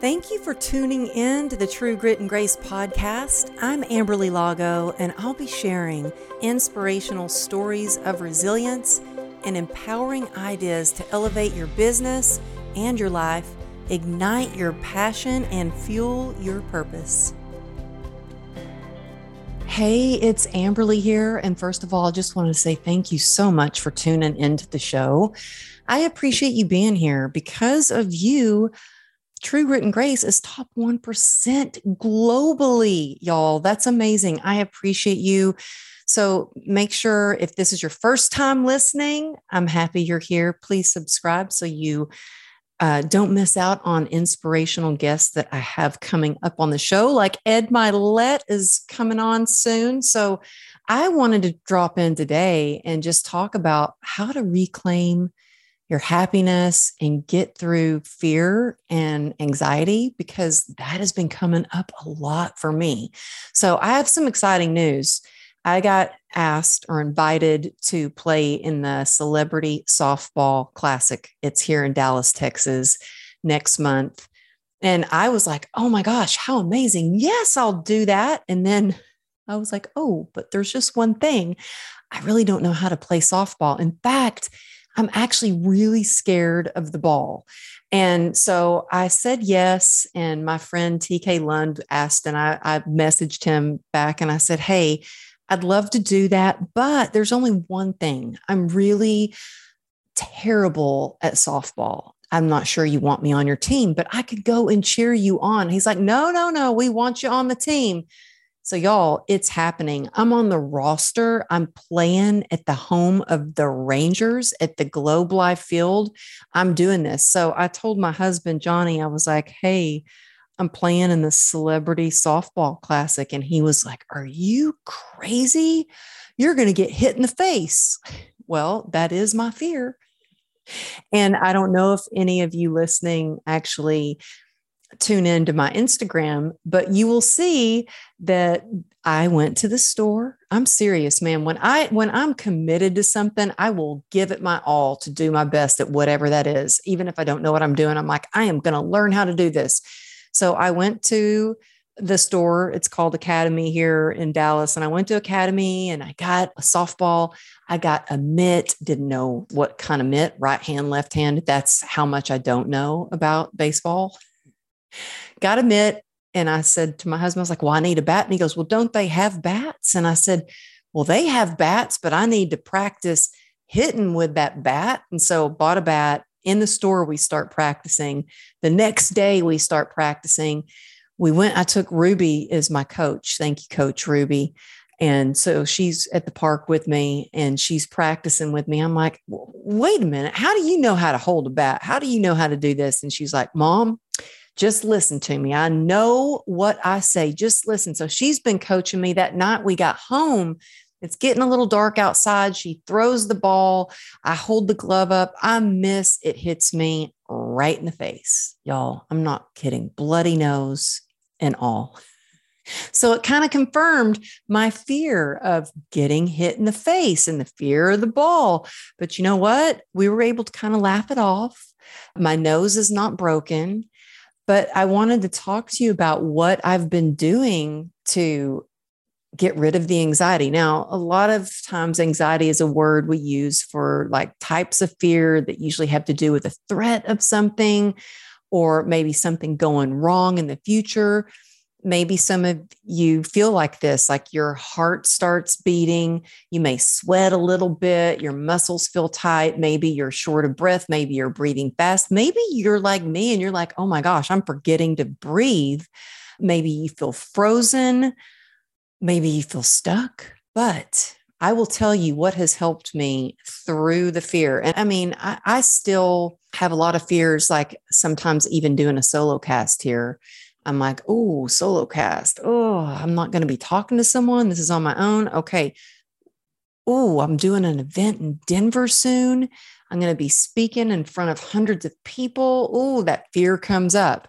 Thank you for tuning in to the True Grit and Grace podcast. I'm Amberly Lago, and I'll be sharing inspirational stories of resilience and empowering ideas to elevate your business and your life, ignite your passion, and fuel your purpose. Hey, it's Amberly here. And first of all, I just want to say thank you so much for tuning into the show. I appreciate you being here because of you. True Grit and Grace is top 1% globally, y'all. That's amazing. I appreciate you. So make sure if this is your first time listening, I'm happy you're here. Please subscribe so you uh, don't miss out on inspirational guests that I have coming up on the show. Like Ed Mylett is coming on soon. So I wanted to drop in today and just talk about how to reclaim your happiness and get through fear and anxiety because that has been coming up a lot for me. So I have some exciting news. I got asked or invited to play in the Celebrity Softball Classic. It's here in Dallas, Texas next month. And I was like, oh my gosh, how amazing. Yes, I'll do that. And then I was like, oh, but there's just one thing. I really don't know how to play softball. In fact, I'm actually really scared of the ball. And so I said yes. And my friend TK Lund asked, and I, I messaged him back and I said, Hey, I'd love to do that, but there's only one thing. I'm really terrible at softball. I'm not sure you want me on your team, but I could go and cheer you on. He's like, No, no, no, we want you on the team. So, y'all, it's happening. I'm on the roster. I'm playing at the home of the Rangers at the Globe Life Field. I'm doing this. So, I told my husband, Johnny, I was like, hey, I'm playing in the Celebrity Softball Classic. And he was like, Are you crazy? You're going to get hit in the face. Well, that is my fear. And I don't know if any of you listening actually tune into my Instagram, but you will see that I went to the store. I'm serious, man. When I when I'm committed to something, I will give it my all to do my best at whatever that is. Even if I don't know what I'm doing, I'm like, I am going to learn how to do this. So I went to the store. It's called Academy here in Dallas. And I went to Academy and I got a softball. I got a mitt, didn't know what kind of mitt, right hand, left hand. That's how much I don't know about baseball got a mitt. And I said to my husband, I was like, well, I need a bat. And he goes, well, don't they have bats? And I said, well, they have bats, but I need to practice hitting with that bat. And so bought a bat in the store. We start practicing. The next day we start practicing. We went, I took Ruby as my coach. Thank you, Coach Ruby. And so she's at the park with me and she's practicing with me. I'm like, wait a minute. How do you know how to hold a bat? How do you know how to do this? And she's like, Mom, just listen to me. I know what I say. Just listen. So she's been coaching me that night. We got home. It's getting a little dark outside. She throws the ball. I hold the glove up. I miss. It hits me right in the face. Y'all, I'm not kidding. Bloody nose and all. So it kind of confirmed my fear of getting hit in the face and the fear of the ball. But you know what? We were able to kind of laugh it off. My nose is not broken. But I wanted to talk to you about what I've been doing to get rid of the anxiety. Now, a lot of times, anxiety is a word we use for like types of fear that usually have to do with the threat of something or maybe something going wrong in the future maybe some of you feel like this like your heart starts beating you may sweat a little bit your muscles feel tight maybe you're short of breath maybe you're breathing fast maybe you're like me and you're like oh my gosh i'm forgetting to breathe maybe you feel frozen maybe you feel stuck but I will tell you what has helped me through the fear. And I mean, I, I, still have a lot of fears, like sometimes even doing a solo cast here. I'm like, oh, solo cast. Oh, I'm not going to be talking to someone. This is on my own. Okay. Oh, I'm doing an event in Denver soon. I'm going to be speaking in front of hundreds of people. Oh, that fear comes up.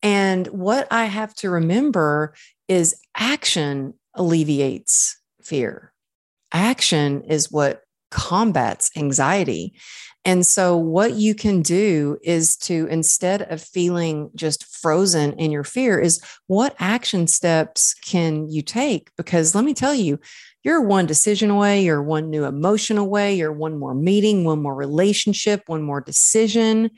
And what I have to remember is action alleviates fear. Action is what combats anxiety. And so, what you can do is to instead of feeling just frozen in your fear, is what action steps can you take? Because let me tell you, you're one decision away, you're one new emotion away, you're one more meeting, one more relationship, one more decision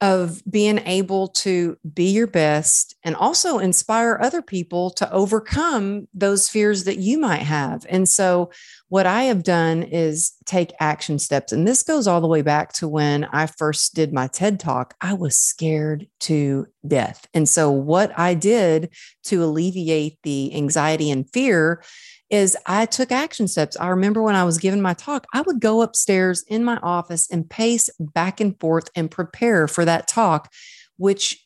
of being able to be your best and also inspire other people to overcome those fears that you might have. And so, what I have done is take action steps. And this goes all the way back to when I first did my TED talk. I was scared to death. And so, what I did to alleviate the anxiety and fear is I took action steps. I remember when I was giving my talk, I would go upstairs in my office and pace back and forth and prepare for that talk, which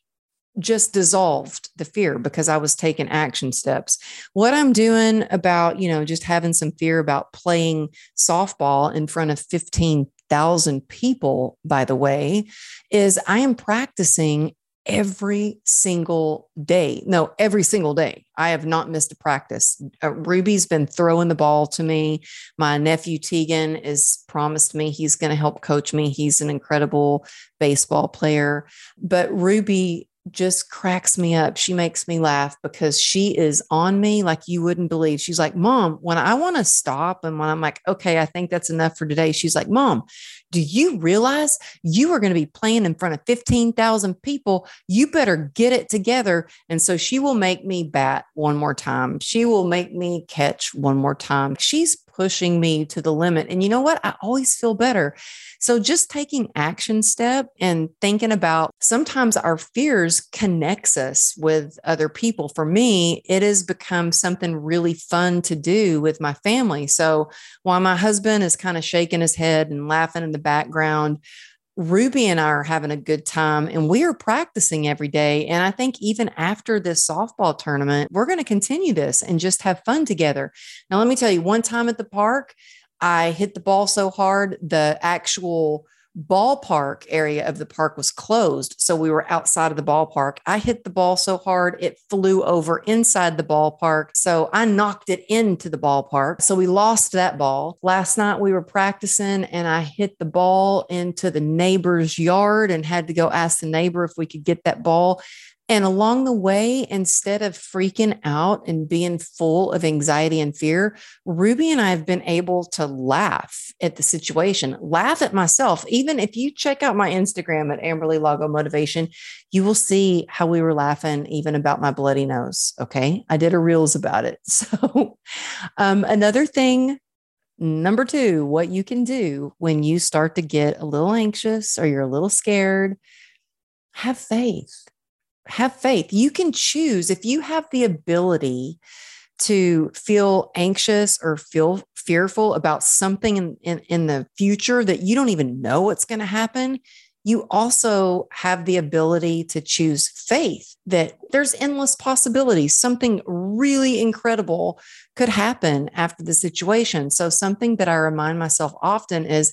just dissolved the fear because I was taking action steps. What I'm doing about, you know, just having some fear about playing softball in front of 15,000 people, by the way, is I am practicing every single day. No, every single day. I have not missed a practice. Uh, Ruby's been throwing the ball to me. My nephew Tegan is promised me he's going to help coach me. He's an incredible baseball player. But Ruby just cracks me up. She makes me laugh because she is on me like you wouldn't believe. She's like, Mom, when I want to stop and when I'm like, okay, I think that's enough for today, she's like, Mom, do you realize you are going to be playing in front of 15,000 people? You better get it together. And so she will make me bat one more time. She will make me catch one more time. She's pushing me to the limit. And you know what? I always feel better. So just taking action step and thinking about sometimes our fears connects us with other people. For me, it has become something really fun to do with my family. So while my husband is kind of shaking his head and laughing in the background, Ruby and I are having a good time and we are practicing every day. And I think even after this softball tournament, we're going to continue this and just have fun together. Now, let me tell you, one time at the park, I hit the ball so hard, the actual ballpark area of the park was closed. So we were outside of the ballpark. I hit the ball so hard, it flew over inside the ballpark. So I knocked it into the ballpark. So we lost that ball. Last night we were practicing and I hit the ball into the neighbor's yard and had to go ask the neighbor if we could get that ball. And along the way, instead of freaking out and being full of anxiety and fear, Ruby and I have been able to laugh at the situation, laugh at myself. Even if you check out my Instagram at Amberly Lago Motivation, you will see how we were laughing even about my bloody nose. Okay. I did a reels about it. So, um, another thing Number two, what you can do when you start to get a little anxious or you're a little scared, have faith have faith. You can choose if you have the ability to feel anxious or feel fearful about something in, in, in the future that you don't even know what's going to happen. You also have the ability to choose faith that there's endless possibilities. Something really incredible could happen after the situation. So, something that I remind myself often is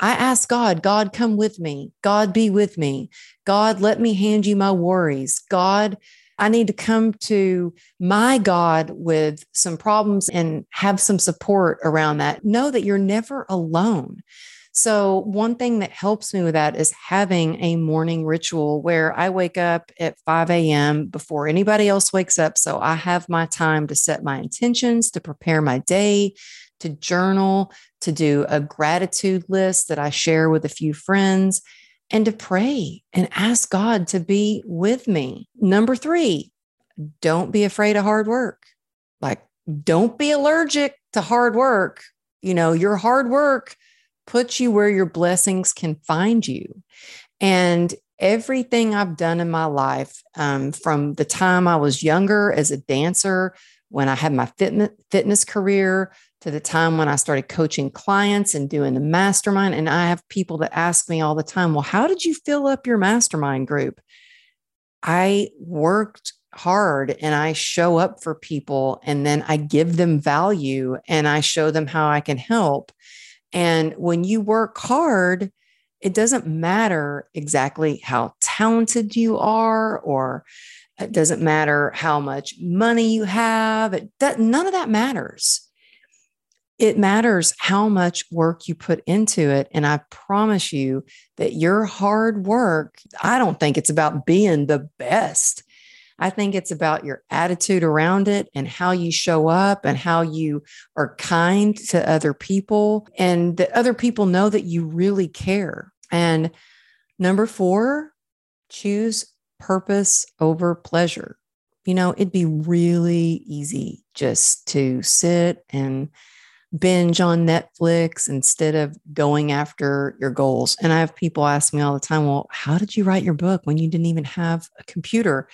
I ask God, God, come with me. God, be with me. God, let me hand you my worries. God, I need to come to my God with some problems and have some support around that. Know that you're never alone. So, one thing that helps me with that is having a morning ritual where I wake up at 5 a.m. before anybody else wakes up. So, I have my time to set my intentions, to prepare my day, to journal, to do a gratitude list that I share with a few friends, and to pray and ask God to be with me. Number three, don't be afraid of hard work. Like, don't be allergic to hard work. You know, your hard work puts you where your blessings can find you. And everything I've done in my life, um, from the time I was younger as a dancer, when I had my fitness, fitness career, to the time when I started coaching clients and doing the mastermind. And I have people that ask me all the time, well, how did you fill up your mastermind group? I worked hard and I show up for people and then I give them value and I show them how I can help. And when you work hard, it doesn't matter exactly how talented you are or it doesn't matter how much money you have. It, that, none of that matters it matters how much work you put into it. And I promise you that your hard work, I don't think it's about being the best. I think it's about your attitude around it and how you show up and how you are kind to other people and that other people know that you really care. And number four, choose purpose over pleasure. You know, it'd be really easy just to sit and binge on Netflix instead of going after your goals. And I have people ask me all the time, well, how did you write your book when you didn't even have a computer?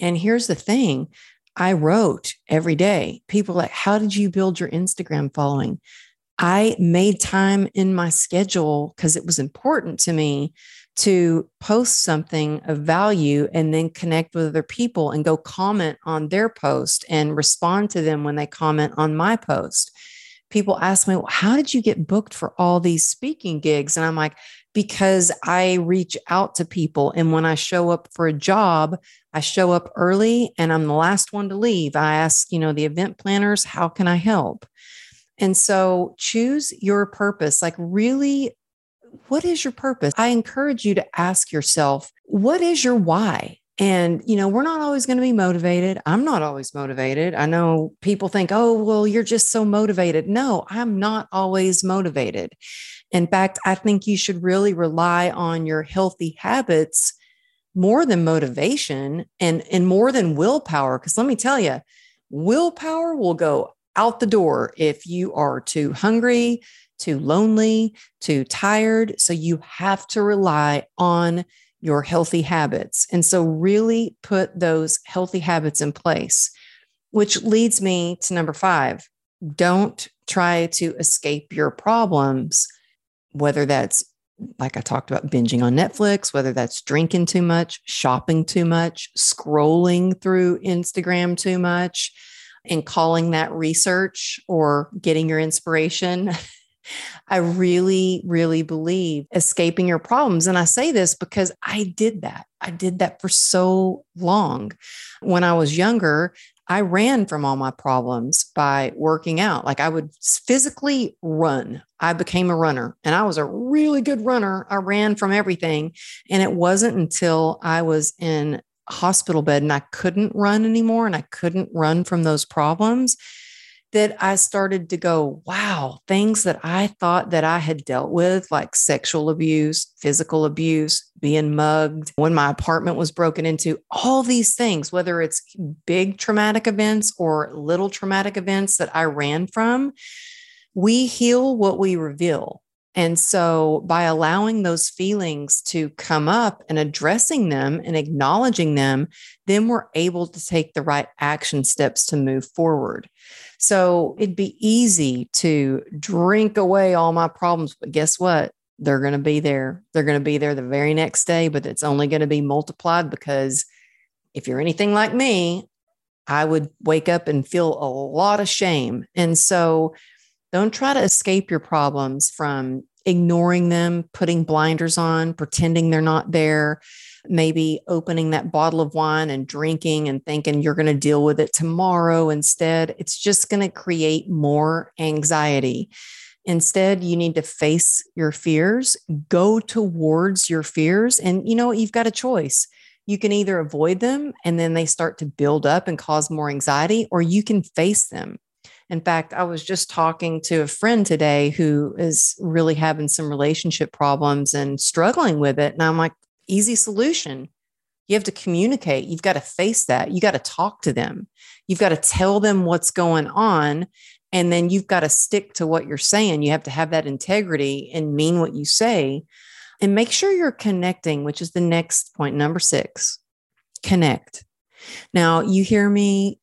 And here's the thing I wrote every day. People like, how did you build your Instagram following? I made time in my schedule because it was important to me to post something of value and then connect with other people and go comment on their post and respond to them when they comment on my post people ask me, well, how did you get booked for all these speaking gigs? And I'm like, because I reach out to people. And when I show up for a job, I show up early and I'm the last one to leave. I ask, you know, the event planners, how can I help? And so choose your purpose. Like, really, what is your purpose? I encourage you to ask yourself, what is your why? And, you know, we're not always going to be motivated. I'm not always motivated. I know people think, oh, well, you're just so motivated. No, I'm not always motivated. In fact, I think you should really rely on your healthy habits more than motivation and, and more than willpower. Because let me tell you, willpower will go out the door if you are too hungry, too lonely, too tired. So you have to rely on your healthy habits. And so, really put those healthy habits in place, which leads me to number five don't try to escape your problems, whether that's like I talked about binging on Netflix, whether that's drinking too much, shopping too much, scrolling through Instagram too much, and calling that research or getting your inspiration. I really, really believe escaping your problems. And I say this because I did that. I did that for so long. When I was younger, I ran from all my problems by working out. Like I would physically run. I became a runner and I was a really good runner. I ran from everything. And it wasn't until I was in hospital bed and I couldn't run anymore and I couldn't run from those problems that I started to go, wow, things that I thought that I had dealt with, like sexual abuse, physical abuse, being mugged, when my apartment was broken into, all these things, whether it's big traumatic events or little traumatic events that I ran from, we heal what we reveal. And so, by allowing those feelings to come up and addressing them and acknowledging them, then we're able to take the right action steps to move forward. So, it'd be easy to drink away all my problems. But guess what? They're going to be there. They're going to be there the very next day, but it's only going to be multiplied because if you're anything like me, I would wake up and feel a lot of shame. And so, don't try to escape your problems from ignoring them, putting blinders on, pretending they're not there, maybe opening that bottle of wine and drinking and thinking you're going to deal with it tomorrow instead. It's just going to create more anxiety. Instead, you need to face your fears, go towards your fears. And you know, you've got a choice. You can either avoid them and then they start to build up and cause more anxiety, or you can face them in fact, I was just talking to a friend today who is really having some relationship problems and struggling with it. And I'm like, easy solution. You have to communicate. You've got to face that. You got to talk to them. You've got to tell them what's going on. And then you've got to stick to what you're saying. You have to have that integrity and mean what you say. And make sure you're connecting, which is the next point, number six connect. Now, you hear me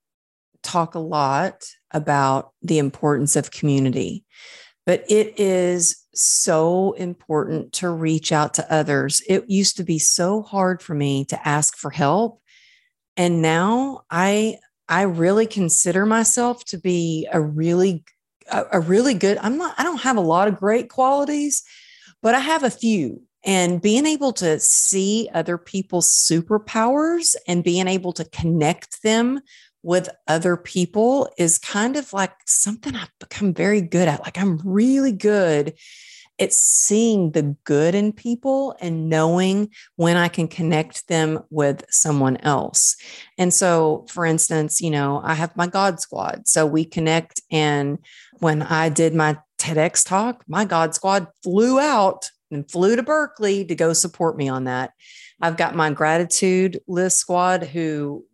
talk a lot about the importance of community, but it is so important to reach out to others. It used to be so hard for me to ask for help. And now I I really consider myself to be a really a, really good I'm not I don't have a lot of great qualities, but I have a few and being able to see other people's superpowers and being able to connect them with other people is kind of like something I've become very good at. Like I'm really good at seeing the good in people and knowing when I can connect them with someone else. And so, for instance, you know, I have my God squad. So we connect. And when I did my TEDx talk, my God squad flew out and flew to Berkeley to go support me on that. I've got my gratitude list squad who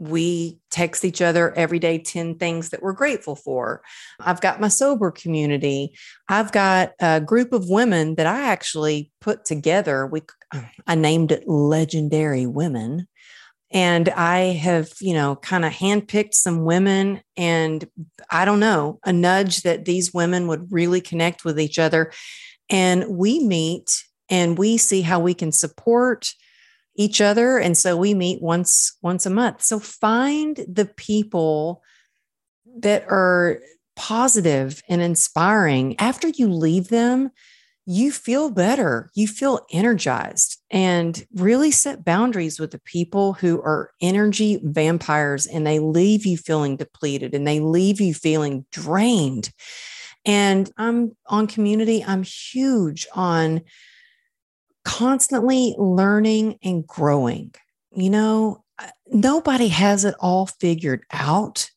we text each other every day 10 things that we're grateful for. I've got my sober community. I've got a group of women that I actually put together. We I named it Legendary Women. And I have, you know, kind of handpicked some women and I don't know, a nudge that these women would really connect with each other. And we meet and we see how we can support each other and so we meet once once a month. So find the people that are positive and inspiring. After you leave them you feel better. You feel energized. And really set boundaries with the people who are energy vampires and they leave you feeling depleted and they leave you feeling drained. And i'm on community. I'm huge on constantly learning and growing. You know, uh, nobody has it all figured out.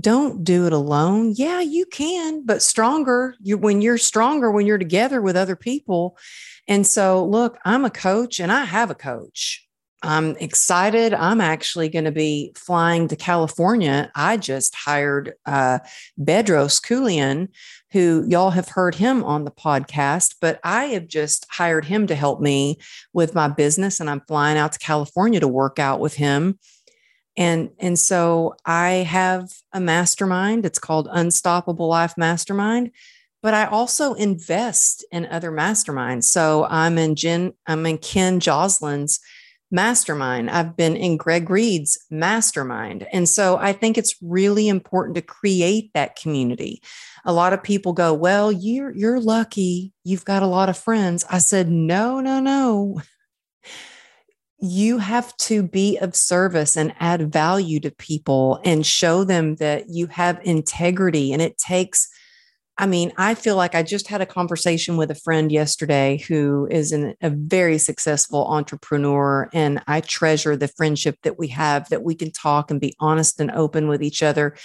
Don't do it alone. Yeah, you can, but stronger. You when you're stronger when you're together with other people. And so, look, I'm a coach and I have a coach. I'm excited. I'm actually going to be flying to California. I just hired uh, Bedros Keuilian, who y'all have heard him on the podcast, but I have just hired him to help me with my business, and I'm flying out to California to work out with him. And, and so I have a mastermind. It's called Unstoppable Life Mastermind but I also invest in other masterminds. So I'm in Jen, I'm in Ken Joslin's mastermind. I've been in Greg Reid's mastermind. And so I think it's really important to create that community. A lot of people go, "Well, you're you're lucky. You've got a lot of friends." I said, "No, no, no. You have to be of service and add value to people and show them that you have integrity and it takes I mean, I feel like I just had a conversation with a friend yesterday who is an, a very successful entrepreneur. And I treasure the friendship that we have, that we can talk and be honest and open with each other.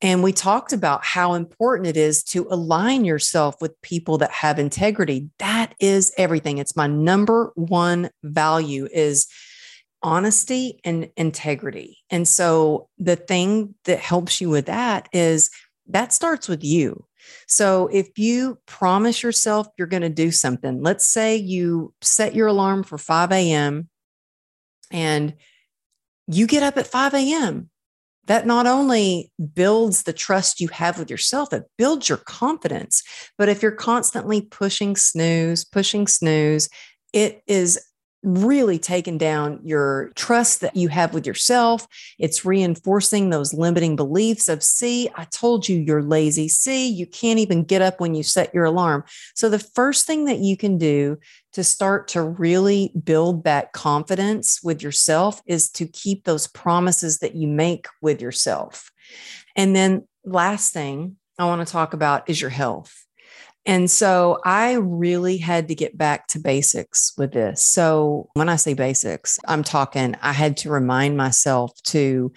And we talked about how important it is to align yourself with people that have integrity. That is everything. It's my number one value is honesty and integrity. And so the thing that helps you with that is that starts with you so if you promise yourself you're going to do something, let's say you set your alarm for 5 a.m. and you get up at 5 a.m. That not only builds the trust you have with yourself, it builds your confidence. But if you're constantly pushing snooze, pushing snooze, it is really taken down your trust that you have with yourself. It's reinforcing those limiting beliefs of, see, I told you you're lazy. See, you can't even get up when you set your alarm. So, the first thing that you can do to start to really build that confidence with yourself is to keep those promises that you make with yourself. And then, last thing I want to talk about is your health. And so I really had to get back to basics with this. So when I say basics, I'm talking, I had to remind myself to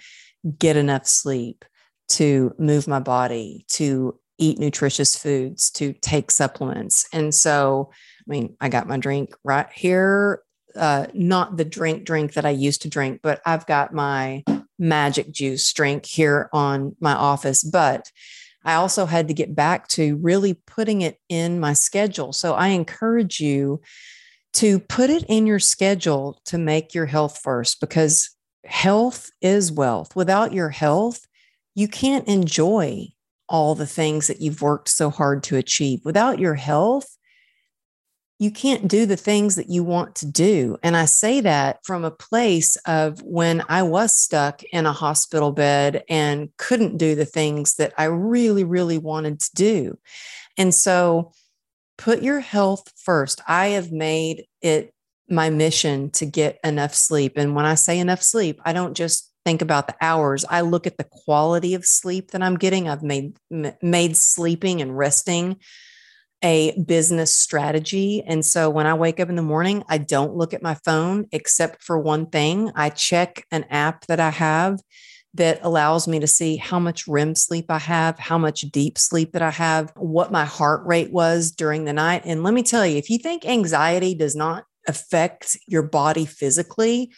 get enough sleep, to move my body, to eat nutritious foods, to take supplements. And so, I mean, I got my drink right here. Uh, not the drink drink that I used to drink, but I've got my magic juice drink here on my office. But I also had to get back to really putting it in my schedule. So I encourage you to put it in your schedule to make your health first because health is wealth. Without your health, you can't enjoy all the things that you've worked so hard to achieve. Without your health, you can't do the things that you want to do. And I say that from a place of when I was stuck in a hospital bed and couldn't do the things that I really, really wanted to do. And so put your health first. I have made it my mission to get enough sleep. And when I say enough sleep, I don't just think about the hours. I look at the quality of sleep that I'm getting. I've made made sleeping and resting a business strategy. And so when I wake up in the morning, I don't look at my phone except for one thing. I check an app that I have that allows me to see how much REM sleep I have, how much deep sleep that I have, what my heart rate was during the night. And let me tell you, if you think anxiety does not affect your body physically,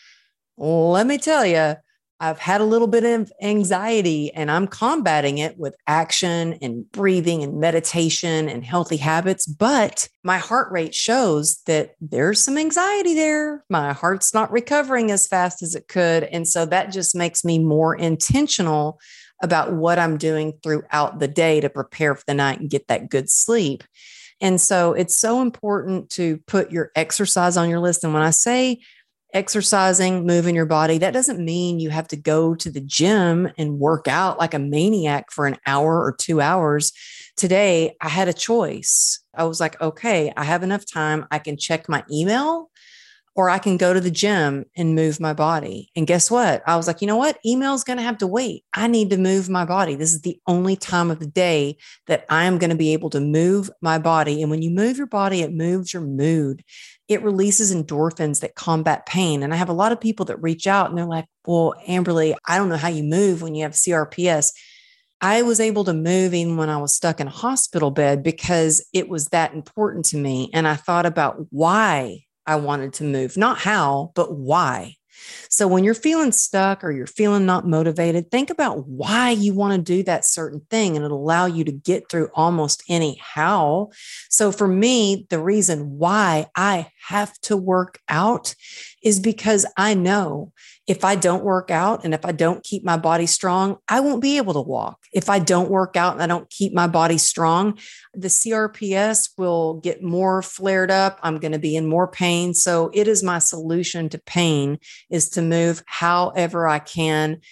let me tell you, I've had a little bit of anxiety and I'm combating it with action and breathing and meditation and healthy habits. But my heart rate shows that there's some anxiety there. My heart's not recovering as fast as it could. And so that just makes me more intentional about what I'm doing throughout the day to prepare for the night and get that good sleep. And so it's so important to put your exercise on your list. And when I say exercising, moving your body, that doesn't mean you have to go to the gym and work out like a maniac for an hour or two hours. Today, I had a choice. I was like, okay, I have enough time. I can check my email or I can go to the gym and move my body. And guess what? I was like, you know what? Email's going to have to wait. I need to move my body. This is the only time of the day that I am going to be able to move my body. And when you move your body, it moves your mood it releases endorphins that combat pain. And I have a lot of people that reach out and they're like, well, Amberly, I don't know how you move when you have CRPS. I was able to move even when I was stuck in a hospital bed because it was that important to me. And I thought about why I wanted to move, not how, but why. So when you're feeling stuck or you're feeling not motivated, think about why you want to do that certain thing and it'll allow you to get through almost any how. So for me, the reason why I have to work out is because I know if I don't work out and if I don't keep my body strong, I won't be able to walk. If I don't work out and I don't keep my body strong, the CRPS will get more flared up. I'm going to be in more pain. So it is my solution to pain is to move however I can.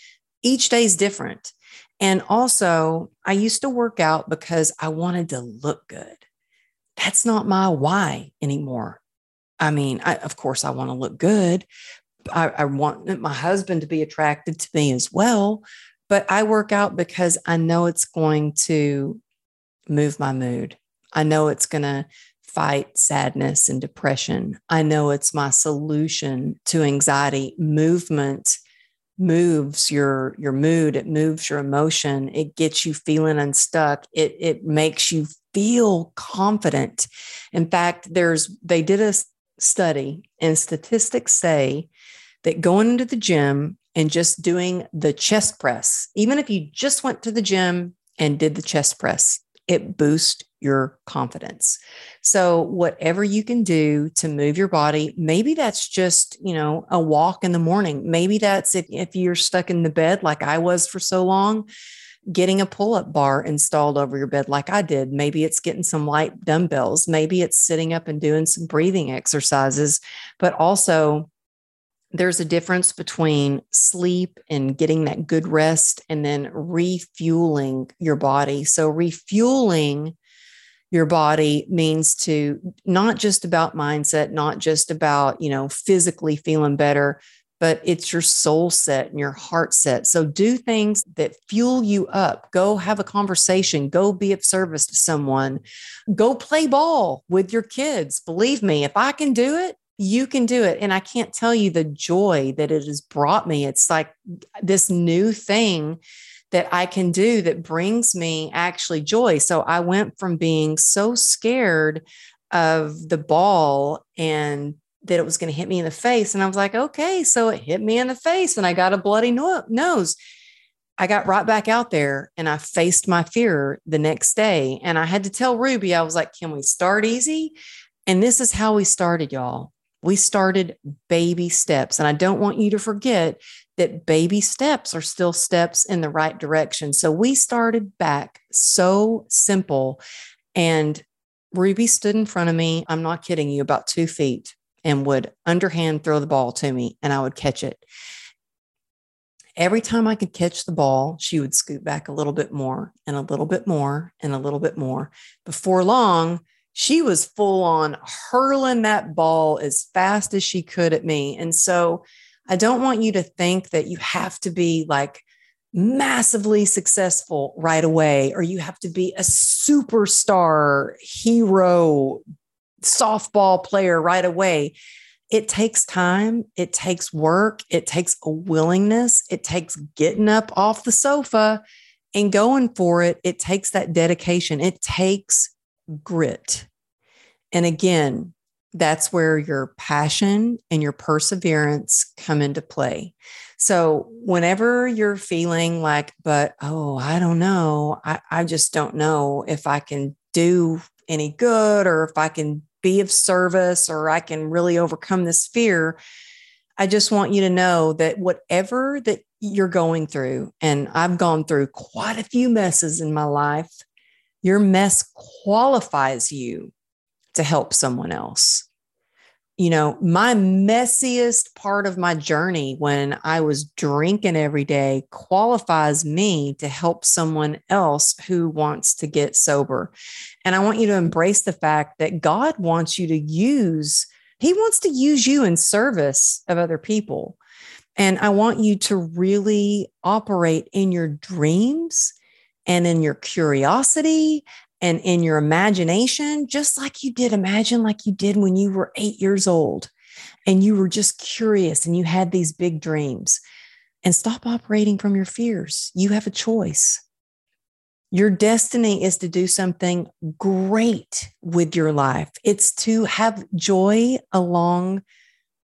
Each day is different. And also, I used to work out because I wanted to look good. That's not my why anymore. I mean, I, of course, I want to look good, I, I want my husband to be attracted to me as well. But I work out because I know it's going to move my mood. I know it's going to fight sadness and depression. I know it's my solution to anxiety. Movement moves your your mood it moves your emotion it gets you feeling unstuck it it makes you feel confident in fact there's they did a study and statistics say that going into the gym and just doing the chest press, even if you just went to the gym and did the chest press, it boosts your confidence. So, whatever you can do to move your body, maybe that's just, you know, a walk in the morning. Maybe that's if, if you're stuck in the bed like I was for so long, getting a pull up bar installed over your bed like I did. Maybe it's getting some light dumbbells. Maybe it's sitting up and doing some breathing exercises, but also there's a difference between sleep and getting that good rest and then refueling your body. So, refueling your body means to not just about mindset, not just about, you know, physically feeling better, but it's your soul set and your heart set. So, do things that fuel you up. Go have a conversation, go be of service to someone, go play ball with your kids. Believe me, if I can do it, you can do it. And I can't tell you the joy that it has brought me. It's like this new thing that I can do that brings me actually joy. So I went from being so scared of the ball and that it was going to hit me in the face. And I was like, okay, so it hit me in the face and I got a bloody no- nose. I got right back out there and I faced my fear the next day. And I had to tell Ruby, I was like, can we start easy? And this is how we started, y'all we started baby steps. And I don't want you to forget that baby steps are still steps in the right direction. So we started back so simple. And Ruby stood in front of me, I'm not kidding you, about two feet, and would underhand throw the ball to me, and I would catch it. Every time I could catch the ball, she would scoot back a little bit more and a little bit more and a little bit more. Before long, she was full on hurling that ball as fast as she could at me. And so I don't want you to think that you have to be like massively successful right away, or you have to be a superstar hero softball player right away. It takes time, it takes work, it takes a willingness, it takes getting up off the sofa and going for it. It takes that dedication, it takes grit. And again, that's where your passion and your perseverance come into play. So, whenever you're feeling like, but oh, I don't know, I, I just don't know if I can do any good or if I can be of service or I can really overcome this fear. I just want you to know that whatever that you're going through, and I've gone through quite a few messes in my life, your mess qualifies you to help someone else you know, my messiest part of my journey when I was drinking every day qualifies me to help someone else who wants to get sober. And I want you to embrace the fact that God wants you to use, He wants to use you in service of other people. And I want you to really operate in your dreams and in your curiosity and in your imagination, just like you did imagine, like you did when you were eight years old and you were just curious and you had these big dreams. And stop operating from your fears. You have a choice. Your destiny is to do something great with your life, it's to have joy along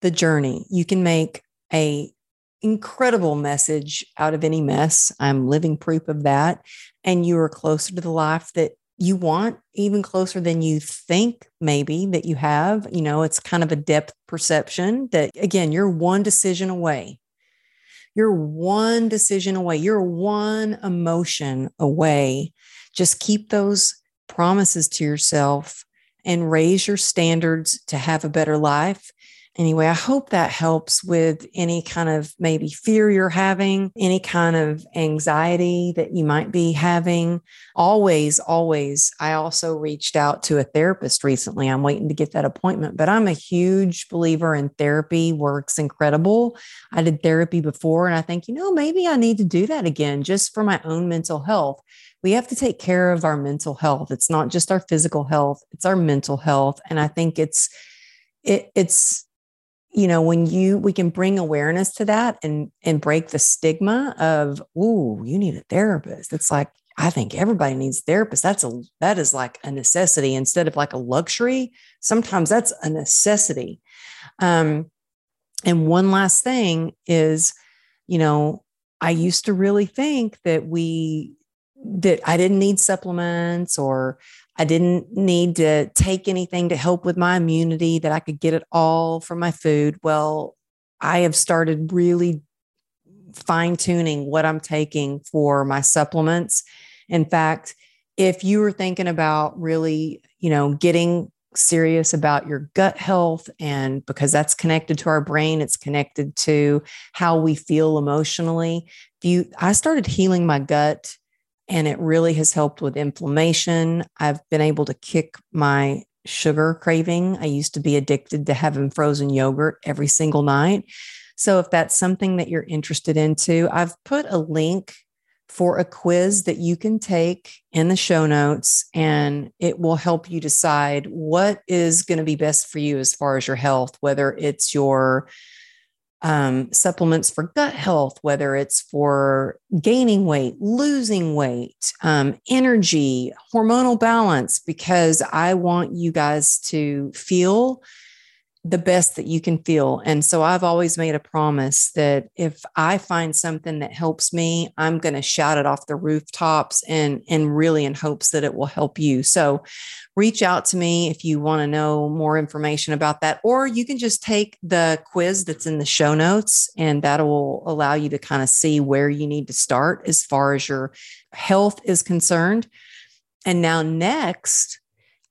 the journey. You can make a incredible message out of any mess. I'm living proof of that. And you are closer to the life that you want even closer than you think maybe that you have. You know it's kind of a depth perception that again you're one decision away. You're one decision away. You're one emotion away. Just keep those promises to yourself and raise your standards to have a better life Anyway, I hope that helps with any kind of maybe fear you're having, any kind of anxiety that you might be having. Always, always. I also reached out to a therapist recently. I'm waiting to get that appointment, but I'm a huge believer in therapy, works incredible. I did therapy before, and I think, you know, maybe I need to do that again just for my own mental health we have to take care of our mental health. It's not just our physical health, it's our mental health. And I think it's it, it's you know when you we can bring awareness to that and and break the stigma of oh you need a therapist. It's like i think everybody needs therapist that's a that is like a necessity instead of like a luxury. Sometimes that's a necessity. Um and one last thing is you know i used to really think that we that i didn't need supplements or I didn't need to take anything to help with my immunity, that I could get it all from my food. Well, I have started really fine tuning what I'm taking for my supplements. In fact, if you were thinking about really, you know, getting serious about your gut health and because that's connected to our brain it's connected to how we feel emotionally if you i started healing my gut and it really has helped with inflammation. I've been able to kick my sugar craving. I used to be addicted to having frozen yogurt every single night. So if that's something that you're interested into, I've put a link for a quiz that you can take in the show notes and it will help you decide what is going to be best for you as far as your health, whether it's your um, supplements for gut health, whether it's for gaining weight, losing weight, um, energy, hormonal balance, because I want you guys to feel the best that you can feel. And so I've always made a promise that if I find something that helps me, I'm going to shout it off the rooftops and and really in hopes that it will help you. So reach out to me if you want to know more information about that or you can just take the quiz that's in the show notes and that will allow you to kind of see where you need to start as far as your health is concerned. And now next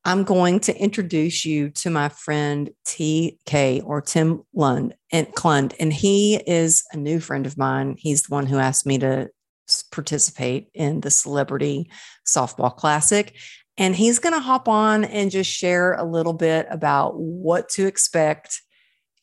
I'm going to introduce you to my friend TK or Tim Lund and Klund. And he is a new friend of mine. He's the one who asked me to participate in the celebrity softball classic. And he's going to hop on and just share a little bit about what to expect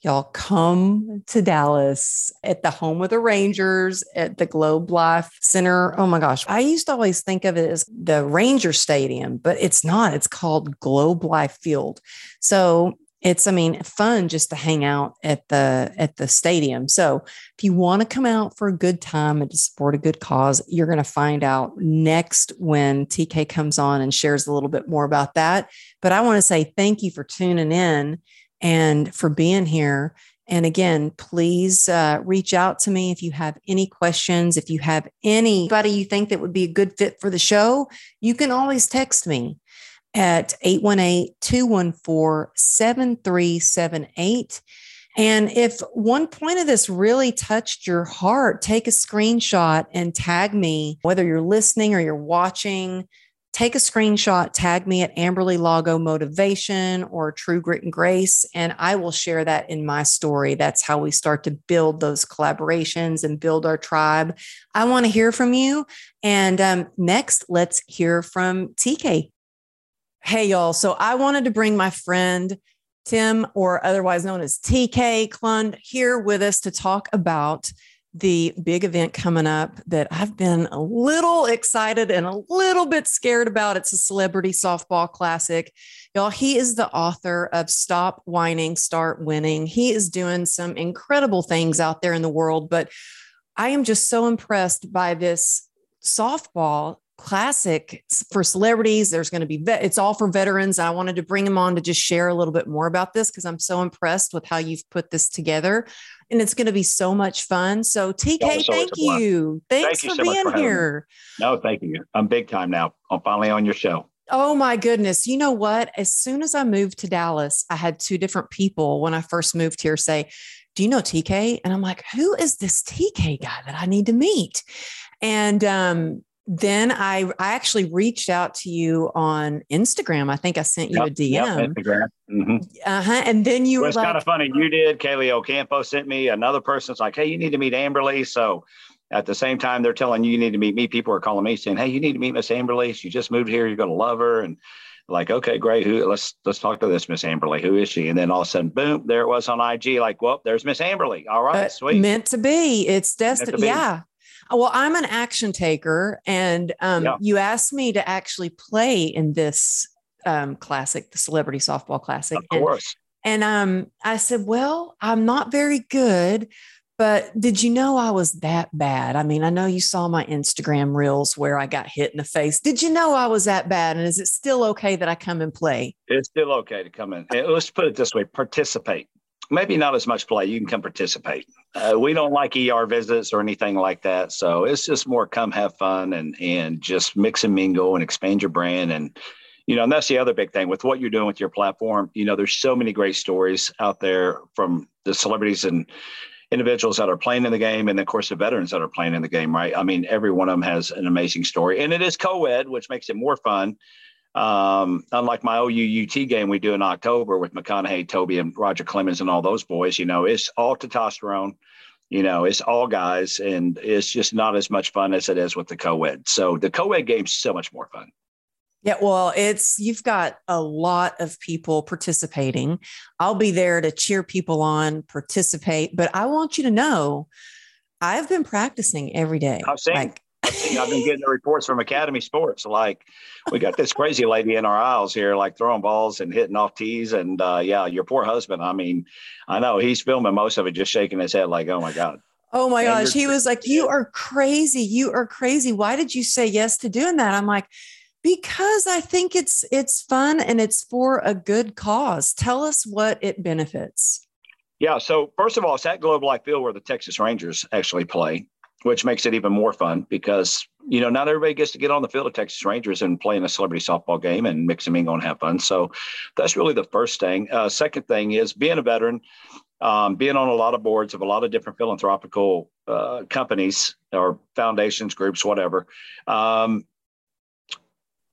Y'all come to Dallas at the home of the Rangers at the Globe Life Center. Oh my gosh. I used to always think of it as the Ranger Stadium, but it's not. It's called Globe Life Field. So it's i mean fun just to hang out at the at the stadium so if you want to come out for a good time and to support a good cause you're going to find out next when tk comes on and shares a little bit more about that but i want to say thank you for tuning in and for being here and again, please uh, reach out to me if you have any questions. If you have anybody you think that would be a good fit for the show, you can always text me at 818 214 7378. And if one point of this really touched your heart, take a screenshot and tag me, whether you're listening or you're watching. Take a screenshot, tag me at Amberly Lago Motivation or True Grit and Grace, and I will share that in my story. That's how we start to build those collaborations and build our tribe. I want to hear from you. And um, next, let's hear from TK. Hey, y'all. So I wanted to bring my friend Tim, or otherwise known as TK Klund, here with us to talk about the big event coming up that I've been a little excited and a little bit scared about. It's a celebrity softball classic. Y'all, he is the author of Stop Whining, Start Winning. He is doing some incredible things out there in the world, but I am just so impressed by this softball classic for celebrities. There's going to be, vet, it's all for veterans. I wanted to bring him on to just share a little bit more about this because I'm so impressed with how you've put this together. And it's going to be so much fun. So, TK, thank you. Thanks thank for you so being for here. No, thank you. I'm big time now. I'm finally on your show. Oh my goodness. You know what? As soon as I moved to Dallas, I had two different people when I first moved here say, Do you know TK? And I'm like, Who is this TK guy that I need to meet? And um, then I I actually reached out to you on Instagram. I think I sent you yep, a DM. Yep, Instagram. Mm-hmm. Uh-huh. And then you well, were it's like, kind of funny. You did. Kaylee Ocampo sent me another person's like, hey, you need to meet Amberly. So at the same time, they're telling you you need to meet me. People are calling me saying, hey, you need to meet Miss Amberly. She just moved here. You're going to love her. And like, okay, great. Who? Let's let's talk to this Miss Amberly. Who is she? And then all of a sudden, boom, there it was on IG. Like, well, there's Miss Amberly. All right, uh, sweet. Meant to be. It's destined. Yeah. Well, I'm an action taker, and um, yeah. you asked me to actually play in this um, classic, the Celebrity Softball Classic. Of course. And, and um, I said, Well, I'm not very good, but did you know I was that bad? I mean, I know you saw my Instagram reels where I got hit in the face. Did you know I was that bad? And is it still okay that I come and play? It's still okay to come in. Let's put it this way participate maybe not as much play. You can come participate. Uh, we don't like ER visits or anything like that. So it's just more come have fun and and just mix and mingle and expand your brand and you know, and that's the other big thing with what you're doing with your platform. You know, there's so many great stories out there from the celebrities and individuals that are playing in the game, and of course the veterans that are playing in the game. Right? I mean, every one of them has an amazing story, and it is co-ed, which makes it more fun. Um, unlike my OUUT game we do in October with McConaughey, Toby, and Roger Clemens and all those boys, you know, it's all testosterone. You know, it's all guys, and it's just not as much fun as it is with the co-ed. So the co-ed game's so much more fun. Yeah, well, it's you've got a lot of people participating. I'll be there to cheer people on, participate, but I want you to know I've been practicing every day. I've seen. Like, I've been getting the reports from Academy Sports. Like, we got this crazy lady in our aisles here, like throwing balls and hitting off tees. And uh, yeah, your poor husband. I mean, I know he's filming most of it, just shaking his head, like, oh my God. Oh my and gosh. He was like, You are crazy. You are crazy. Why did you say yes to doing that? I'm like, because I think it's it's fun and it's for a good cause. Tell us what it benefits. Yeah. So first of all, it's at Globe Life Field where the Texas Rangers actually play which makes it even more fun because you know not everybody gets to get on the field of Texas Rangers and play in a celebrity softball game and mix and mingle and have fun. So that's really the first thing. Uh, second thing is being a veteran, um, being on a lot of boards of a lot of different philanthropical uh, companies or foundations, groups, whatever. Um,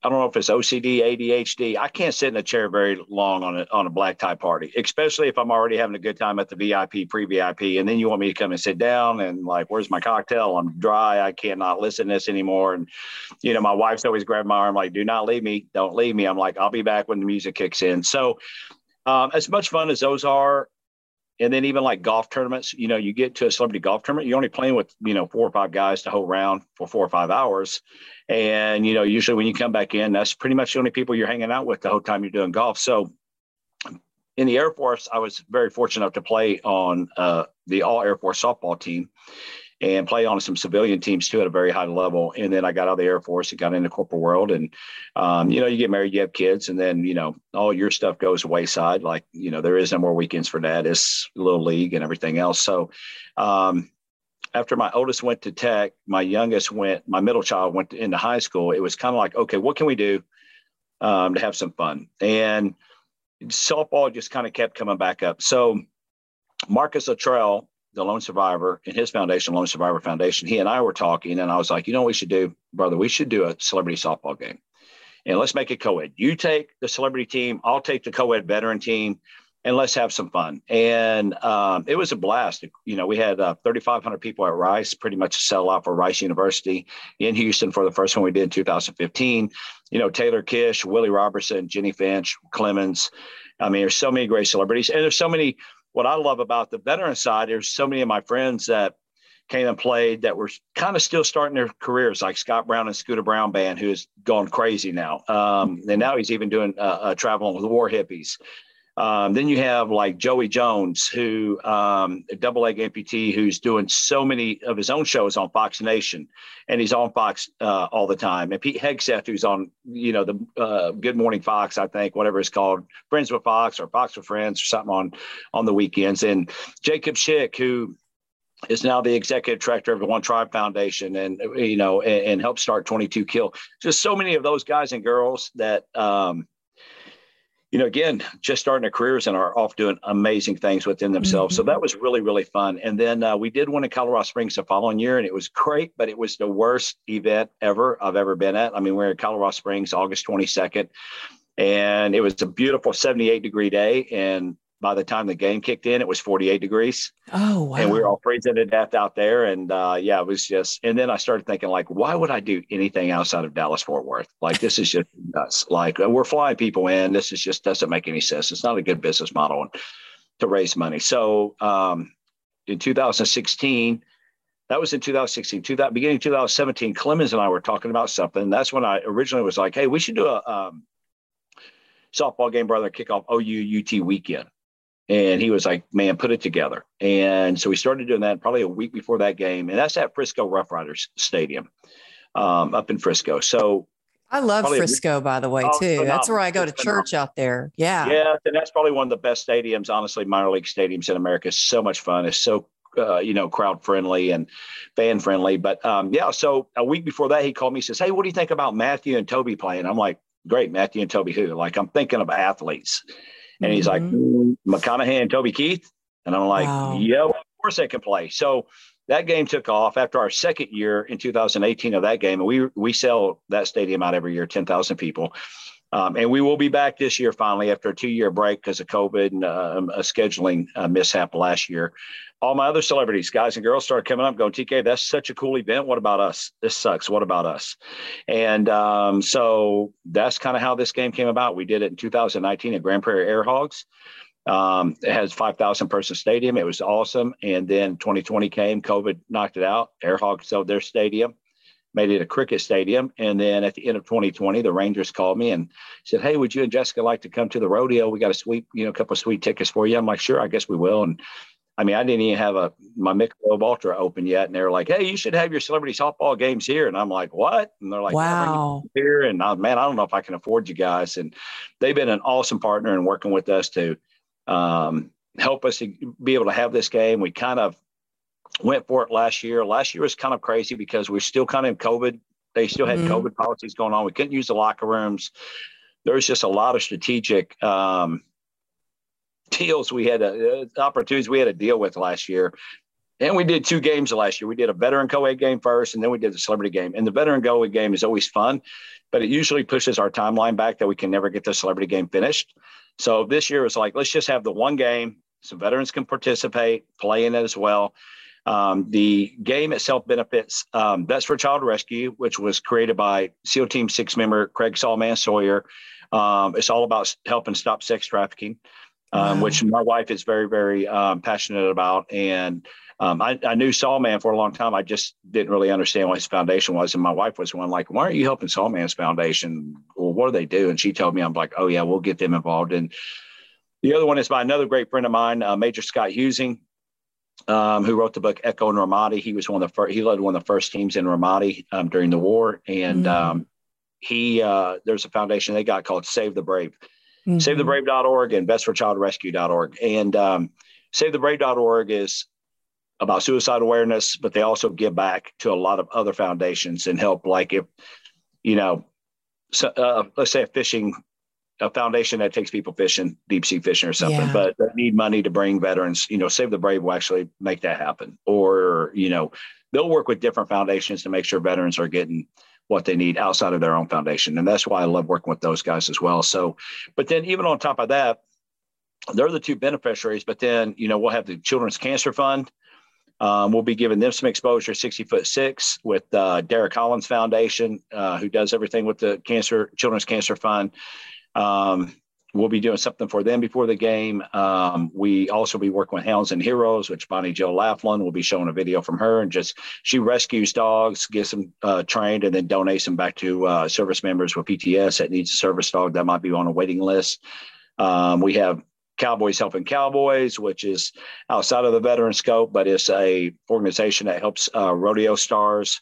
I don't know if it's OCD, ADHD. I can't sit in a chair very long on a on a black tie party, especially if I'm already having a good time at the VIP, pre VIP, and then you want me to come and sit down and like, where's my cocktail? I'm dry. I cannot listen to this anymore. And you know, my wife's always grabbed my arm, like, do not leave me, don't leave me. I'm like, I'll be back when the music kicks in. So, um, as much fun as those are, and then even like golf tournaments, you know, you get to a celebrity golf tournament, you're only playing with, you know, four or five guys to whole round for four or five hours. And, you know, usually when you come back in, that's pretty much the only people you're hanging out with the whole time you're doing golf. So in the Air Force, I was very fortunate enough to play on uh, the All Air Force softball team and play on some civilian teams too at a very high level. And then I got out of the Air Force and got into corporate world. And, um, you know, you get married, you have kids, and then, you know, all your stuff goes wayside. Like, you know, there is no more weekends for that. It's little league and everything else. So, um, after my oldest went to tech, my youngest went, my middle child went into high school. It was kind of like, okay, what can we do um, to have some fun? And softball just kind of kept coming back up. So Marcus Luttrell the lone survivor and his foundation, Lone Survivor Foundation, he and I were talking, and I was like, you know what we should do, brother? We should do a celebrity softball game. And let's make it co-ed. You take the celebrity team, I'll take the co-ed veteran team, and let's have some fun. And um, it was a blast. You know, we had uh, 3,500 people at Rice, pretty much a sellout for Rice University in Houston for the first one we did in 2015. You know, Taylor Kitsch, Willie Robertson, Jennie Finch, Clemens. I mean, there's so many great celebrities, and there's so many what I love about the veteran side, there's so many of my friends that came and played that were kind of still starting their careers, like Scott Brown and Scooter Brown Band, who has gone crazy now. Um, and now he's even doing uh, uh, traveling with the War Hippies. Um, then you have like Joey Jones, who um, a double leg amputee, who's doing so many of his own shows on Fox Nation, and he's on Fox uh, all the time. And Pete Hegseth, who's on you know the uh, Good Morning Fox, I think whatever it's called, Friends with Fox or Fox with Friends or something on on the weekends. And Jacob Schick, who is now the executive director of the One Tribe Foundation, and you know, and, and helped start 22 Kill. Just so many of those guys and girls that. Um, you know, again, just starting their careers and are off doing amazing things within themselves. Mm-hmm. So that was really, really fun. And then uh, we did one in Colorado Springs the following year, and it was great, but it was the worst event ever I've ever been at. I mean, we are in Colorado Springs, August 22nd, and it was a beautiful 78 degree day. And by the time the game kicked in, it was 48 degrees. Oh, wow. And we were all freezing to death out there. And uh, yeah, it was just, and then I started thinking, like, why would I do anything outside of Dallas Fort Worth? Like, this is just nuts. Like, uh, we're flying people in. This is just doesn't make any sense. It's not a good business model to raise money. So um, in 2016, that was in 2016, to that beginning 2017, Clemens and I were talking about something. That's when I originally was like, hey, we should do a um, softball game, brother, kickoff OU UT weekend. And he was like, man, put it together. And so we started doing that probably a week before that game. And that's at Frisco Rough Riders Stadium um, up in Frisco. So I love Frisco, by the way, oh, too. That's where I go to church out there. Yeah. Yeah. And that's probably one of the best stadiums, honestly, minor league stadiums in America. It's so much fun. It's so, uh, you know, crowd friendly and fan friendly. But um, yeah, so a week before that, he called me, says, Hey, what do you think about Matthew and Toby playing? I'm like, Great, Matthew and Toby who? Like, I'm thinking of athletes. And mm-hmm. he's like, mm, McConaughey and Toby Keith. And I'm like, wow. yeah, of course they can play. So that game took off after our second year in 2018 of that game. And we, we sell that stadium out every year, 10,000 people. Um, and we will be back this year finally after a two year break because of COVID and uh, a scheduling uh, mishap last year. All my other celebrities, guys and girls, started coming up going, TK, that's such a cool event. What about us? This sucks. What about us? And um, so that's kind of how this game came about. We did it in 2019 at Grand Prairie Air Hogs. Um, it has 5,000 person stadium. It was awesome. And then 2020 came, COVID knocked it out. Air Hogs sold their stadium made it a cricket stadium. And then at the end of 2020, the Rangers called me and said, Hey, would you and Jessica like to come to the rodeo? We got a sweet, you know, a couple of sweet tickets for you. I'm like, sure, I guess we will. And I mean, I didn't even have a my Michelob Ultra open yet, and they were like, "Hey, you should have your celebrity softball games here." And I'm like, "What?" And they're like, "Wow, here." And I, man, I don't know if I can afford you guys. And they've been an awesome partner in working with us to um, help us be able to have this game. We kind of went for it last year. Last year was kind of crazy because we're still kind of in COVID. They still had mm-hmm. COVID policies going on. We couldn't use the locker rooms. There was just a lot of strategic um, deals we had, uh, opportunities we had to deal with last year. And we did two games last year. We did a veteran co-ed game first, and then we did the celebrity game. And the veteran co-ed game is always fun, but it usually pushes our timeline back that we can never get the celebrity game finished. So this year was like, let's just have the one game. Some veterans can participate, play in it as well. Um, the game itself benefits um, for Child Rescue, which was created by SEAL Team Six member Craig Sawman Sawyer. Um, it's all about helping stop sex trafficking. Um, wow. which my wife is very, very um, passionate about. And um, I, I, knew Sawman for a long time. I just didn't really understand what his foundation was. And my wife was one like, why aren't you helping Sawman's foundation? Well, what do they do? And she told me, I'm like, oh, yeah, we'll get them involved. And the other one is by another great friend of mine, uh, Major Scott Huesing. Um, who wrote the book Echo in Ramadi? He was one of the first. He led one of the first teams in Ramadi um, during the war, and mm-hmm. he uh, there's a foundation they got called Save the Brave, mm-hmm. SaveTheBrave.org and VetsForChildRescue.org, and um, SaveTheBrave.org is about suicide awareness, but they also give back to a lot of other foundations and help. Like if, you know, so, uh, let's say a fishing, a foundation that takes people fishing, deep sea fishing or something, yeah. but that need money to bring veterans, you know, Save the Brave will actually make that happen. Or, you know, they'll work with different foundations to make sure veterans are getting what they need outside of their own foundation. And that's why I love working with those guys as well. So, but then even on top of that, they're the two beneficiaries, but then, you know, we'll have the Children's Cancer Fund um, we'll be giving them some exposure, 60 foot six, with uh, Derek Collins Foundation, uh, who does everything with the cancer Children's Cancer Fund. Um, we'll be doing something for them before the game. Um, we also be working with Hounds and Heroes, which Bonnie Jill Laflin will be showing a video from her, and just she rescues dogs, gets them uh, trained, and then donates them back to uh, service members with PTS that needs a service dog that might be on a waiting list. Um, we have Cowboys Helping Cowboys, which is outside of the veteran scope, but it's a organization that helps uh, rodeo stars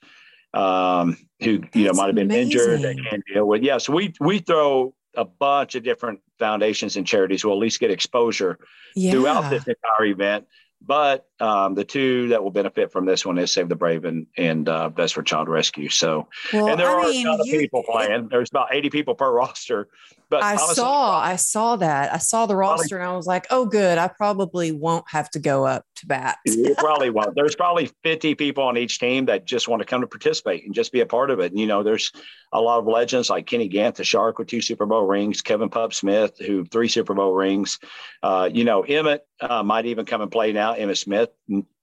um, who That's you know might have been amazing. injured and can deal with. Yeah, so we we throw a bunch of different foundations and charities will at least get exposure yeah. throughout this entire event. But um, the two that will benefit from this one is Save the Brave and, and uh, Vets for Child Rescue. So, well, and there I are mean, a lot of people playing. There's about 80 people per roster. But I honestly, saw, I saw that. I saw the roster probably, and I was like, oh, good. I probably won't have to go up to bat. you probably won't. There's probably 50 people on each team that just want to come to participate and just be a part of it. And, you know, there's a lot of legends like Kenny Gant, the Shark with two Super Bowl rings, Kevin Pup Smith, who three Super Bowl rings. Uh, you know, Emmitt uh, might even come and play now. Emmitt Smith.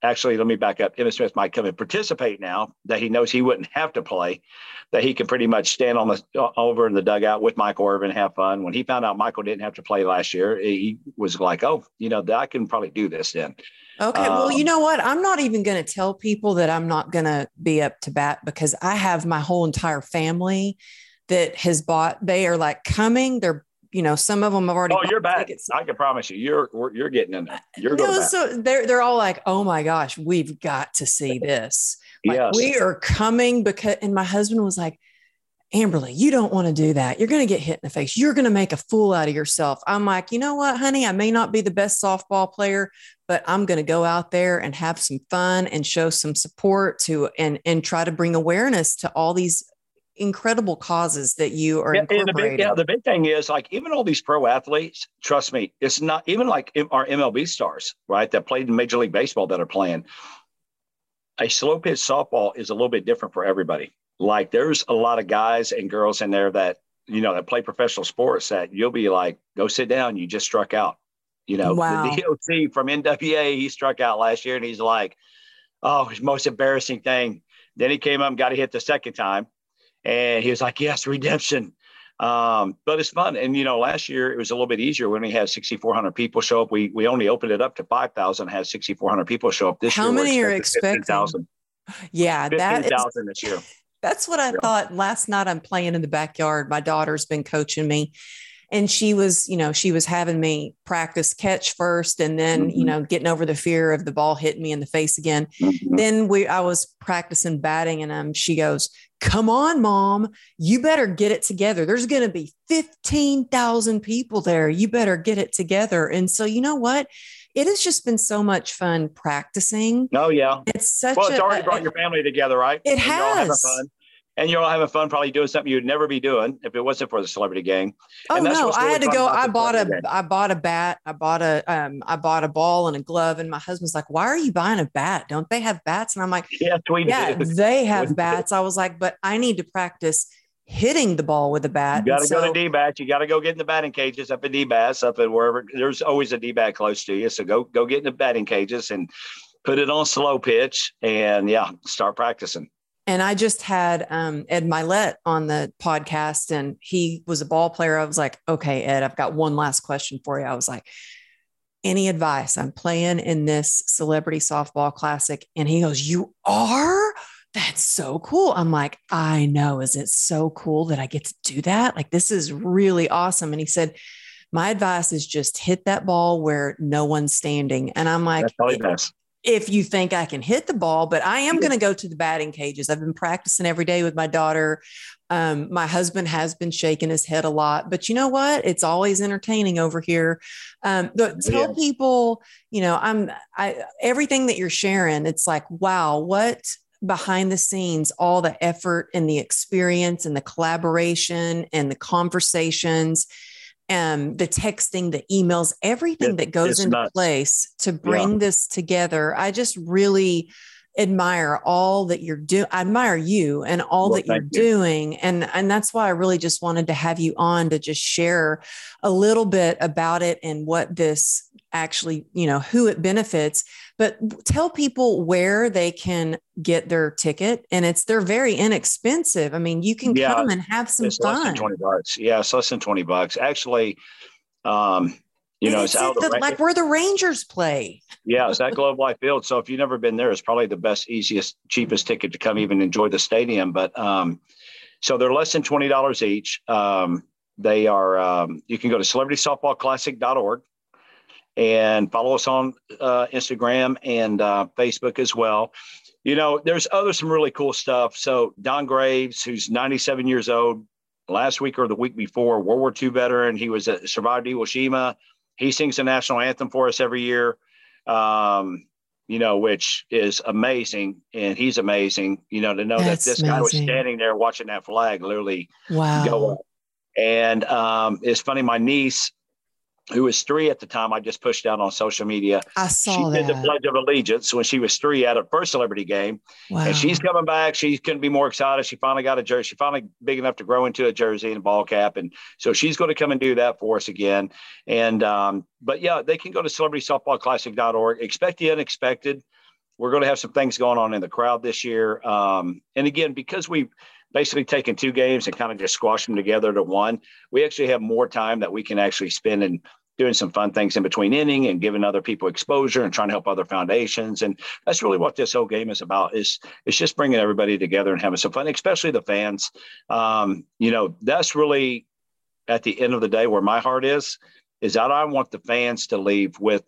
Actually, let me back up. Emmitt Smith might come and participate now that he knows he wouldn't have to play that he can pretty much stand on the over in the dugout with Michael Irvin, have fun. When he found out Michael didn't have to play last year, he was like, "Oh, you know, I can probably do this then." Okay. Um, well, you know what? I'm not even going to tell people that I'm not going to be up to bat because I have my whole entire family that has bought. They are like coming. They're you know, some of them have already. Oh, you're back. Tickets. I can promise you, you're you're getting in there. You're going. No, so they're they're all like, "Oh my gosh, we've got to see this." Like, yes. we are coming because, and my husband was like, Amberly, you don't want to do that. You're going to get hit in the face. You're going to make a fool out of yourself. I'm like, you know what, honey? I may not be the best softball player, but I'm going to go out there and have some fun and show some support to and and try to bring awareness to all these incredible causes that you are yeah, incorporating. The big, yeah, the big thing is like even all these pro athletes. Trust me, it's not even like our MLB stars, right? That played in Major League Baseball that are playing a slow pitch softball is a little bit different for everybody. Like there's a lot of guys and girls in there that, you know, that play professional sports that you'll be like, go sit down. You just struck out. You know, wow. the DOC from NWA, he struck out last year and he's like, oh, his most embarrassing thing. Then he came up and got a hit the second time. And he was like, yes, redemption. Um, but it's fun. And, you know, last year it was a little bit easier when we had 6,400 people show up. We, we only opened it up to 5,000, had 6,400 people show up this How year. How many are expecting? 15, yeah, 15,000 this year. That's what I yeah. thought. Last night I'm playing in the backyard. My daughter's been coaching me and she was you know she was having me practice catch first and then mm-hmm. you know getting over the fear of the ball hitting me in the face again mm-hmm. then we i was practicing batting and um she goes come on, mom, you better get it together. There's going to be 15,000 people there. You better get it together. And so, you know what? It has just been so much fun practicing. Oh, yeah. It's such well, it's a, already brought your family together, right? It and has and you're all having fun, probably doing something you'd never be doing if it wasn't for the celebrity gang. Oh no, I had to go. I bought a. I bought a bat. I bought a, um, I bought a ball and a glove. And my husband's like, "Why are you buying a bat? Don't they have bats?" And I'm like, "Yes, we "Yeah, yeah, they have bats." I was like, "But I need to practice." hitting the ball with a bat. You got to so, go to D-bats. You got to go get in the batting cages up at D-bats, up at wherever. There's always a D-bat close to you. So go go get in the batting cages and put it on slow pitch and yeah, start practicing. And I just had um, Ed Mylett on the podcast, and he was a ball player. I was like, okay, Ed, I've got one last question for you. I was like, any advice? I'm playing in this celebrity softball classic. And he goes, You are? That's so cool. I'm like, I know. Is it so cool that I get to do that? Like, this is really awesome. And he said, My advice is just hit that ball where no one's standing. And I'm like, if you think I can hit the ball, but I am going to go to the batting cages. I've been practicing every day with my daughter. Um, my husband has been shaking his head a lot, but you know what? It's always entertaining over here. Um, but tell people, you know, I'm I everything that you're sharing. It's like, wow, what behind the scenes, all the effort and the experience and the collaboration and the conversations um, the texting, the emails, everything it, that goes into nuts. place to bring yeah. this together. I just really admire all that you're doing. I admire you and all well, that you're you. doing. And, and that's why I really just wanted to have you on to just share a little bit about it and what this actually, you know, who it benefits but tell people where they can get their ticket and it's they're very inexpensive i mean you can yeah, come and have some fun less than 20 bucks yeah it's less than 20 bucks actually um you know, it's, it's out the, like where the Rangers play. yeah, it's that Globe Life Field. So if you've never been there, it's probably the best, easiest, cheapest ticket to come even enjoy the stadium. But um, so they're less than twenty dollars each. Um, they are. Um, you can go to celebritysoftballclassic.org and follow us on uh, Instagram and uh, Facebook as well. You know, there's other some really cool stuff. So Don Graves, who's 97 years old, last week or the week before, World War II veteran. He was a survived Iwo Jima. He sings the national anthem for us every year. Um, you know, which is amazing, and he's amazing. You know, to know That's that this amazing. guy was standing there watching that flag literally wow. go up. And um, it's funny, my niece who was three at the time, I just pushed out on social media. I saw she that. did the Pledge of Allegiance when she was three at her first celebrity game. Wow. And she's coming back. She couldn't be more excited. She finally got a jersey. She finally big enough to grow into a jersey and a ball cap. And so she's going to come and do that for us again. And, um, but yeah, they can go to celebritysoftballclassic.org. Expect the unexpected. We're going to have some things going on in the crowd this year. Um, and again, because we, basically taking two games and kind of just squash them together to one. We actually have more time that we can actually spend in doing some fun things in between inning and giving other people exposure and trying to help other foundations. And that's really what this whole game is about is it's just bringing everybody together and having some fun, especially the fans. Um, you know, that's really at the end of the day where my heart is, is that I want the fans to leave with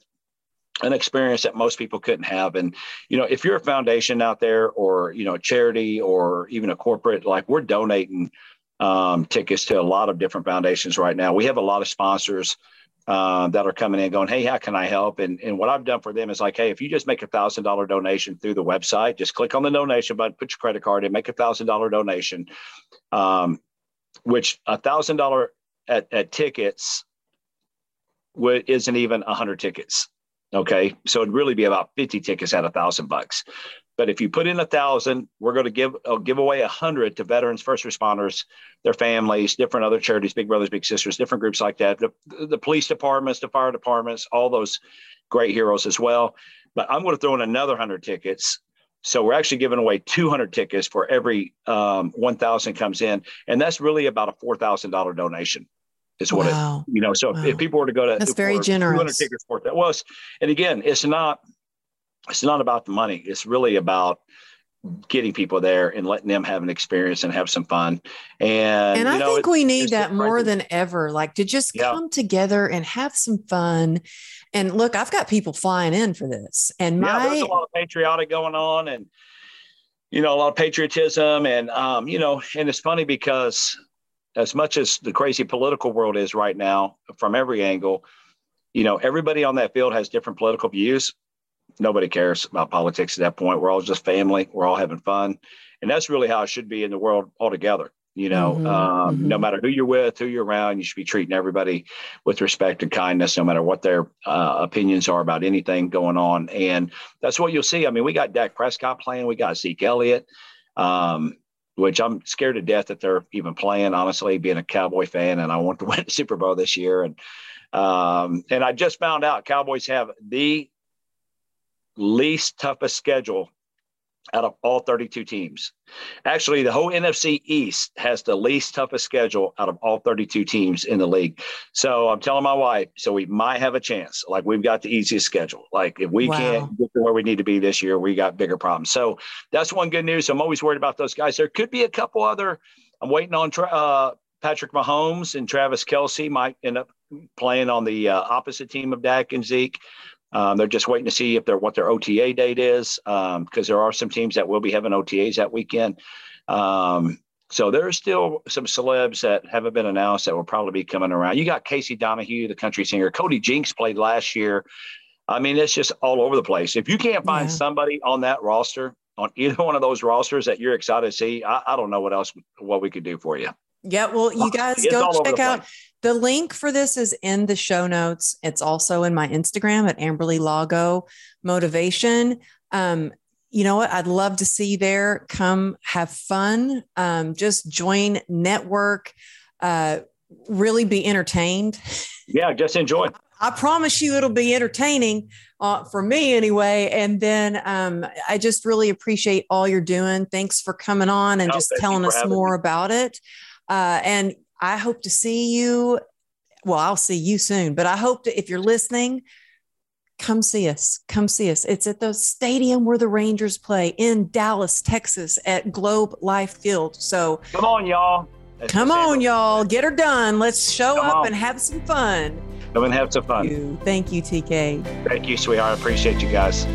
an experience that most people couldn't have. And, you know, if you're a foundation out there or, you know, a charity or even a corporate, like we're donating um, tickets to a lot of different foundations right now. We have a lot of sponsors uh, that are coming in going, Hey, how can I help? And, and what I've done for them is like, Hey, if you just make a thousand dollar donation through the website, just click on the donation button, put your credit card in, make a thousand dollar donation, um, which a thousand dollar at, at tickets isn't even a hundred tickets. Okay. So it'd really be about 50 tickets at a thousand bucks. But if you put in a thousand, we're going to give uh, give away a hundred to veterans, first responders, their families, different other charities, Big Brothers Big Sisters, different groups like that. The, the police departments, the fire departments, all those great heroes as well. But I'm going to throw in another hundred tickets. So we're actually giving away 200 tickets for every um, 1,000 comes in, and that's really about a four thousand dollar donation is what wow. it you know so wow. if, people were to go to that's very generous 200 tickets for that was and again it's not it's not about the money. It's really about getting people there and letting them have an experience and have some fun. And, and I know, think we need that more than ever, like to just yeah. come together and have some fun. And look, I've got people flying in for this and my, yeah, there's a lot of patriotic going on and, you know, a lot of patriotism and, um, you know, and it's funny because as much as the crazy political world is right now from every angle, you know, everybody on that field has different political views nobody cares about politics at that point. We're all just family. We're all having fun, and that's really how it should be in the world altogether. You know, mm-hmm, um, mm-hmm. no matter who you're with, who you're around, you should be treating everybody with respect and kindness, no matter what their uh, opinions are about anything going on. And that's what you'll see. I mean, we got Dak Prescott playing, we got Zeke Elliott, um, which I'm scared to death that they're even playing. Honestly, being a Cowboy fan, and I want to win the Super Bowl this year. And um, and I just found out Cowboys have the least toughest schedule out of all 32 teams. Actually, the whole NFC East has the least toughest schedule out of all 32 teams in the league. So I'm telling my wife, so we might have a chance. Like we've got the easiest schedule. Like if we wow. can't get to where we need to be this year, we got bigger problems. So that's one good news. I'm always worried about those guys. There could be a couple other. I'm waiting on uh, Patrick Mahomes and Travis Kelce might end up playing on the uh, opposite team of Dak and Zeke. Um, they're just waiting to see if they're what their OTA date is because um, there are some teams that will be having OTAs that weekend. Um, so there's still some celebs that haven't been announced that will probably be coming around. You got Casey Donahew, the country singer. Cody Jinks played last year. I mean, it's just all over the place. If you can't find yeah. somebody on that roster, on either one of those rosters that you're excited to see, I, I don't know what else what we could do for you. Yeah, well, you guys it's go check out the link for this is in the show notes. It's also in my Instagram at Amberly Lago Motivation. Um, you know what? I'd love to see you there. Come have fun. Um, just join, network, uh, really be entertained. Yeah, just enjoy. I promise you it'll be entertaining uh, for me anyway. And then um, I just really appreciate all you're doing. Thanks for coming on and no, just telling us more me. about it. Uh, and I hope to see you. Well, I'll see you soon, but I hope to, if you're listening, come see us. Come see us. It's at the stadium where the Rangers play in Dallas, Texas at Globe Life Field. So come on, y'all. That's come on, y'all. Get her done. Let's show come up on. and have some fun. Come and have some fun. Thank you. Thank you, TK. Thank you, sweetheart. I appreciate you guys.